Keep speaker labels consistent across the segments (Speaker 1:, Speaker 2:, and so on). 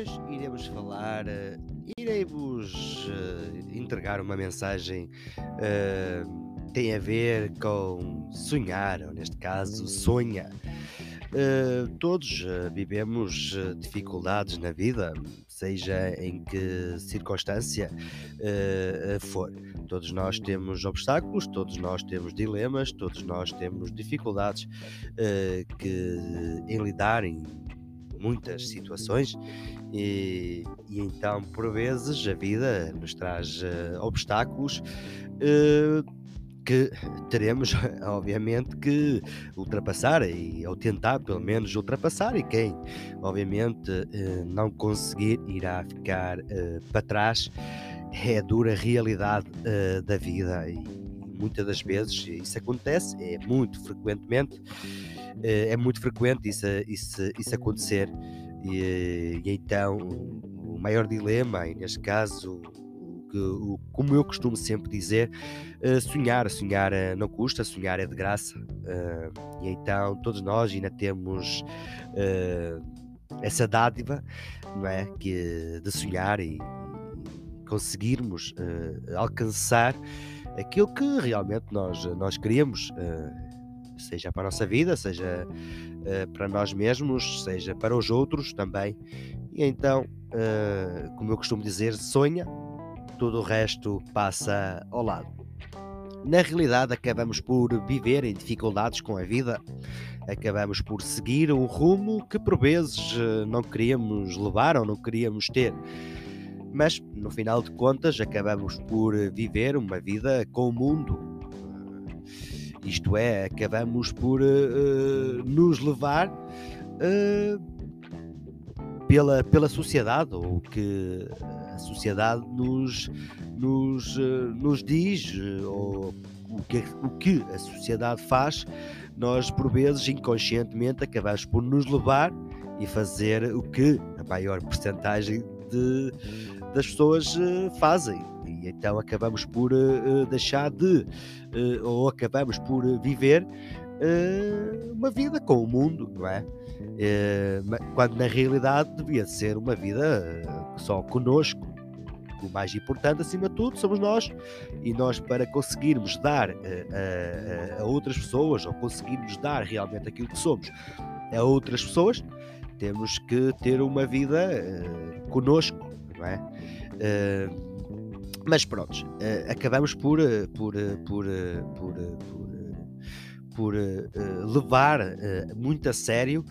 Speaker 1: Hoje iremos falar, eh, irei-vos eh, entregar uma mensagem eh, tem a ver com sonhar, ou neste caso, sonha. Eh, todos vivemos dificuldades na vida, seja em que circunstância eh, for. Todos nós temos obstáculos, todos nós temos dilemas, todos nós temos dificuldades eh, que em lidar em muitas situações e, e então por vezes a vida nos traz eh, obstáculos eh, que teremos obviamente que ultrapassar e ou tentar pelo menos ultrapassar. E quem obviamente eh, não conseguir irá ficar para trás. É a dura realidade da vida e muitas das vezes isso acontece é muito frequentemente é muito frequente isso, isso, isso acontecer e, e então o maior dilema e neste caso como eu costumo sempre dizer eh, sonhar, sonhar eh, não custa, sonhar é de graça eh, e então todos nós ainda temos eh, essa dádiva não é? que, de sonhar e, conseguirmos eh, alcançar aquilo que realmente nós, nós queríamos eh, seja para a nossa vida, seja eh, para nós mesmos, seja para os outros também. E então, eh, como eu costumo dizer, sonha, tudo o resto passa ao lado. Na realidade, acabamos por viver em dificuldades com a vida, acabamos por seguir um rumo que por vezes eh, não queríamos levar ou não queríamos ter. Mas no final de contas, acabamos por viver uma vida com o mundo. Isto é, acabamos por eh, nos levar eh, pela, pela sociedade, ou que a sociedade nos, nos, eh, nos diz, ou o que, o que a sociedade faz, nós por vezes inconscientemente acabamos por nos levar e fazer o que a maior porcentagem de, das pessoas fazem. E então acabamos por eh, deixar de, eh, ou acabamos por viver eh, uma vida com o mundo, não é? Quando na realidade devia ser uma vida só conosco. O mais importante, acima de tudo, somos nós. E nós, para conseguirmos dar a, outras pessoas, ou conseguirmos dar realmente aquilo que somos a outras pessoas, temos que ter uma vida conosco, não é? Eh, mas pronto, eh, acabamos por, eh, por, eh, por, por, por, levar muito a sério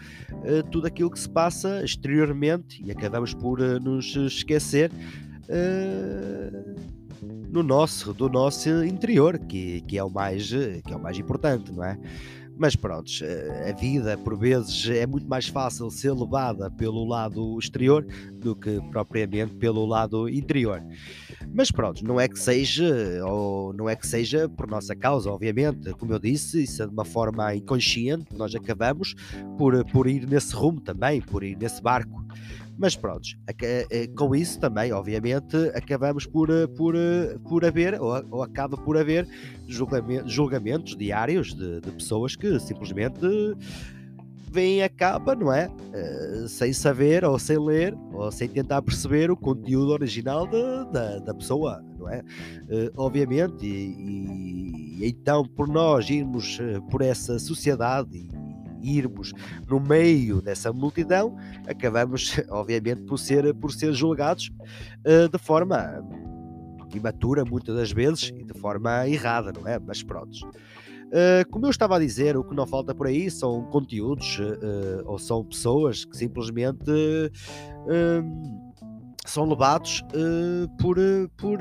Speaker 1: tudo aquilo que se passa exteriormente e acabamos por nos esquecer no nosso, do nosso interior, que, que, é o mais, que é o mais importante, não é? Mas pronto, a vida por vezes é muito mais fácil ser levada pelo lado exterior do que propriamente pelo lado interior. Mas pronto, não é que seja, ou não é que seja por nossa causa, obviamente, como eu disse, isso é de uma forma inconsciente, nós acabamos por, por ir nesse rumo também, por ir nesse barco. Mas pronto, eh, com isso também, obviamente, acabamos por, eh, por, eh, por haver, ou, ou acaba por haver, julgame- julgamentos diários de, de pessoas que simplesmente veem a capa, não é? Eh, sem saber, ou sem ler, ou sem tentar perceber o conteúdo original da, da, da pessoa, não é? Eh, obviamente, e, e então por nós irmos eh, por essa sociedade e irmos no meio dessa multidão, acabamos, obviamente, por ser, por ser julgados eh, de forma imatura, muitas das vezes, e de forma errada, não é? Mas prontos. Uh, como eu estava a dizer, o que não falta por aí são conteúdos uh, ou são pessoas que simplesmente uh, são levados por, por,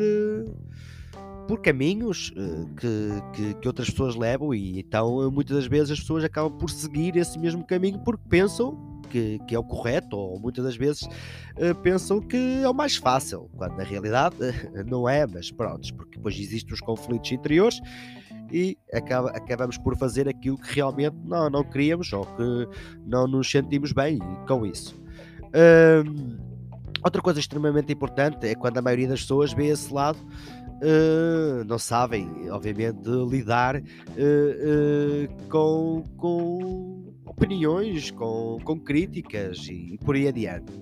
Speaker 1: por caminhos que, que, que, outras pessoas levam, e então muitas das vezes as pessoas acabam por seguir esse mesmo caminho porque pensam que, que, é o correto, ou muitas das vezes uh, pensam que é o mais fácil, quando na realidade uh, não é, mas pronto, porque depois existem os conflitos interiores e acaba, acabamos por fazer aquilo que realmente não, não queríamos ou que não nos sentimos bem com isso. Um, outra coisa extremamente importante é quando a maioria das pessoas vê esse lado uh, não sabem, obviamente, lidar uh, uh, com, com opiniões, com, com críticas e, por aí adiante.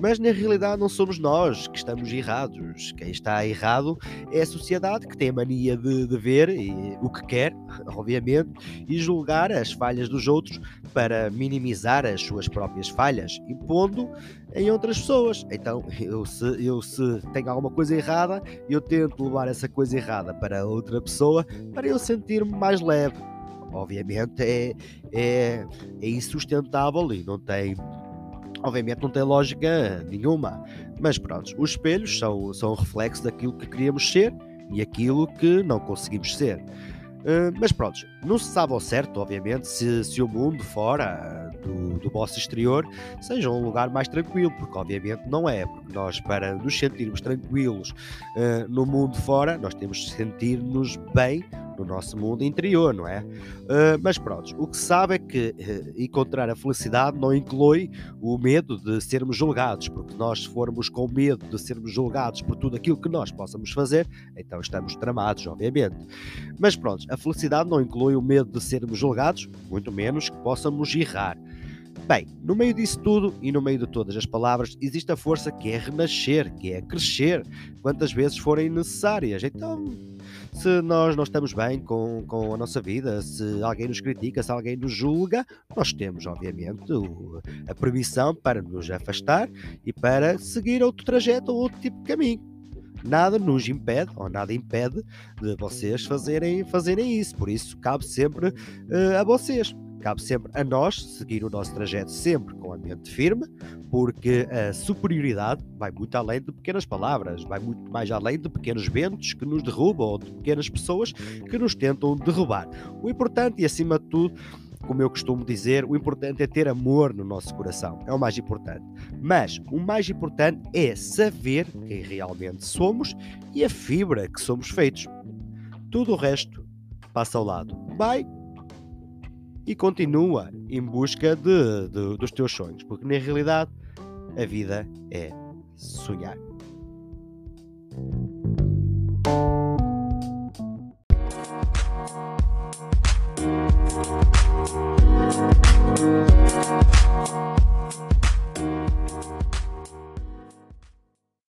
Speaker 1: Mas na realidade não somos nós que estamos errados. Quem está errado é a sociedade que tem a mania de, de ver e, o que quer, obviamente, e julgar as falhas dos outros para minimizar as suas próprias falhas, impondo em outras pessoas. Então, eu se, eu se tenho alguma coisa errada, eu tento levar essa coisa errada para outra pessoa para eu sentir-me mais leve obviamente é, é, é insustentável e não tem obviamente não tem lógica nenhuma. Mas pronto, os espelhos são, são um reflexo daquilo que queríamos ser e aquilo que não conseguimos ser. Uh, mas pronto, não se sabe ao certo, obviamente, se, se o mundo fora do, do vosso exterior seja um lugar mais tranquilo, porque obviamente não é, porque nós para nos sentirmos tranquilos uh, no mundo fora, nós temos de sentir-nos bem no nosso mundo interior, não é? Uh, mas pronto, o que se sabe é que uh, encontrar a felicidade não inclui o medo de sermos julgados, porque nós formos com medo de sermos julgados por tudo aquilo que nós possamos fazer, então estamos tramados, obviamente. Mas pronto, a felicidade não inclui o medo de sermos julgados, muito menos que possamos errar. Bem, no meio disso tudo e no meio de todas as palavras, existe a força que é renascer, que é crescer, quantas vezes forem necessárias. Então, se nós não estamos bem com, com a nossa vida, se alguém nos critica, se alguém nos julga, nós temos, obviamente, o, a permissão para nos afastar e para seguir outro trajeto ou outro tipo de caminho. Nada nos impede, ou nada impede, de vocês fazerem, fazerem isso. Por isso, cabe sempre uh, a vocês. Cabe sempre a nós seguir o nosso trajeto sempre com a mente firme, porque a superioridade vai muito além de pequenas palavras, vai muito mais além de pequenos ventos que nos derrubam ou de pequenas pessoas que nos tentam derrubar. O importante e acima de tudo como eu costumo dizer, o importante é ter amor no nosso coração. É o mais importante. Mas o mais importante é saber quem realmente somos e a fibra que somos feitos. Tudo o resto passa ao lado. Bye! E continua em busca de, de, dos teus sonhos, porque na realidade a vida é sonhar.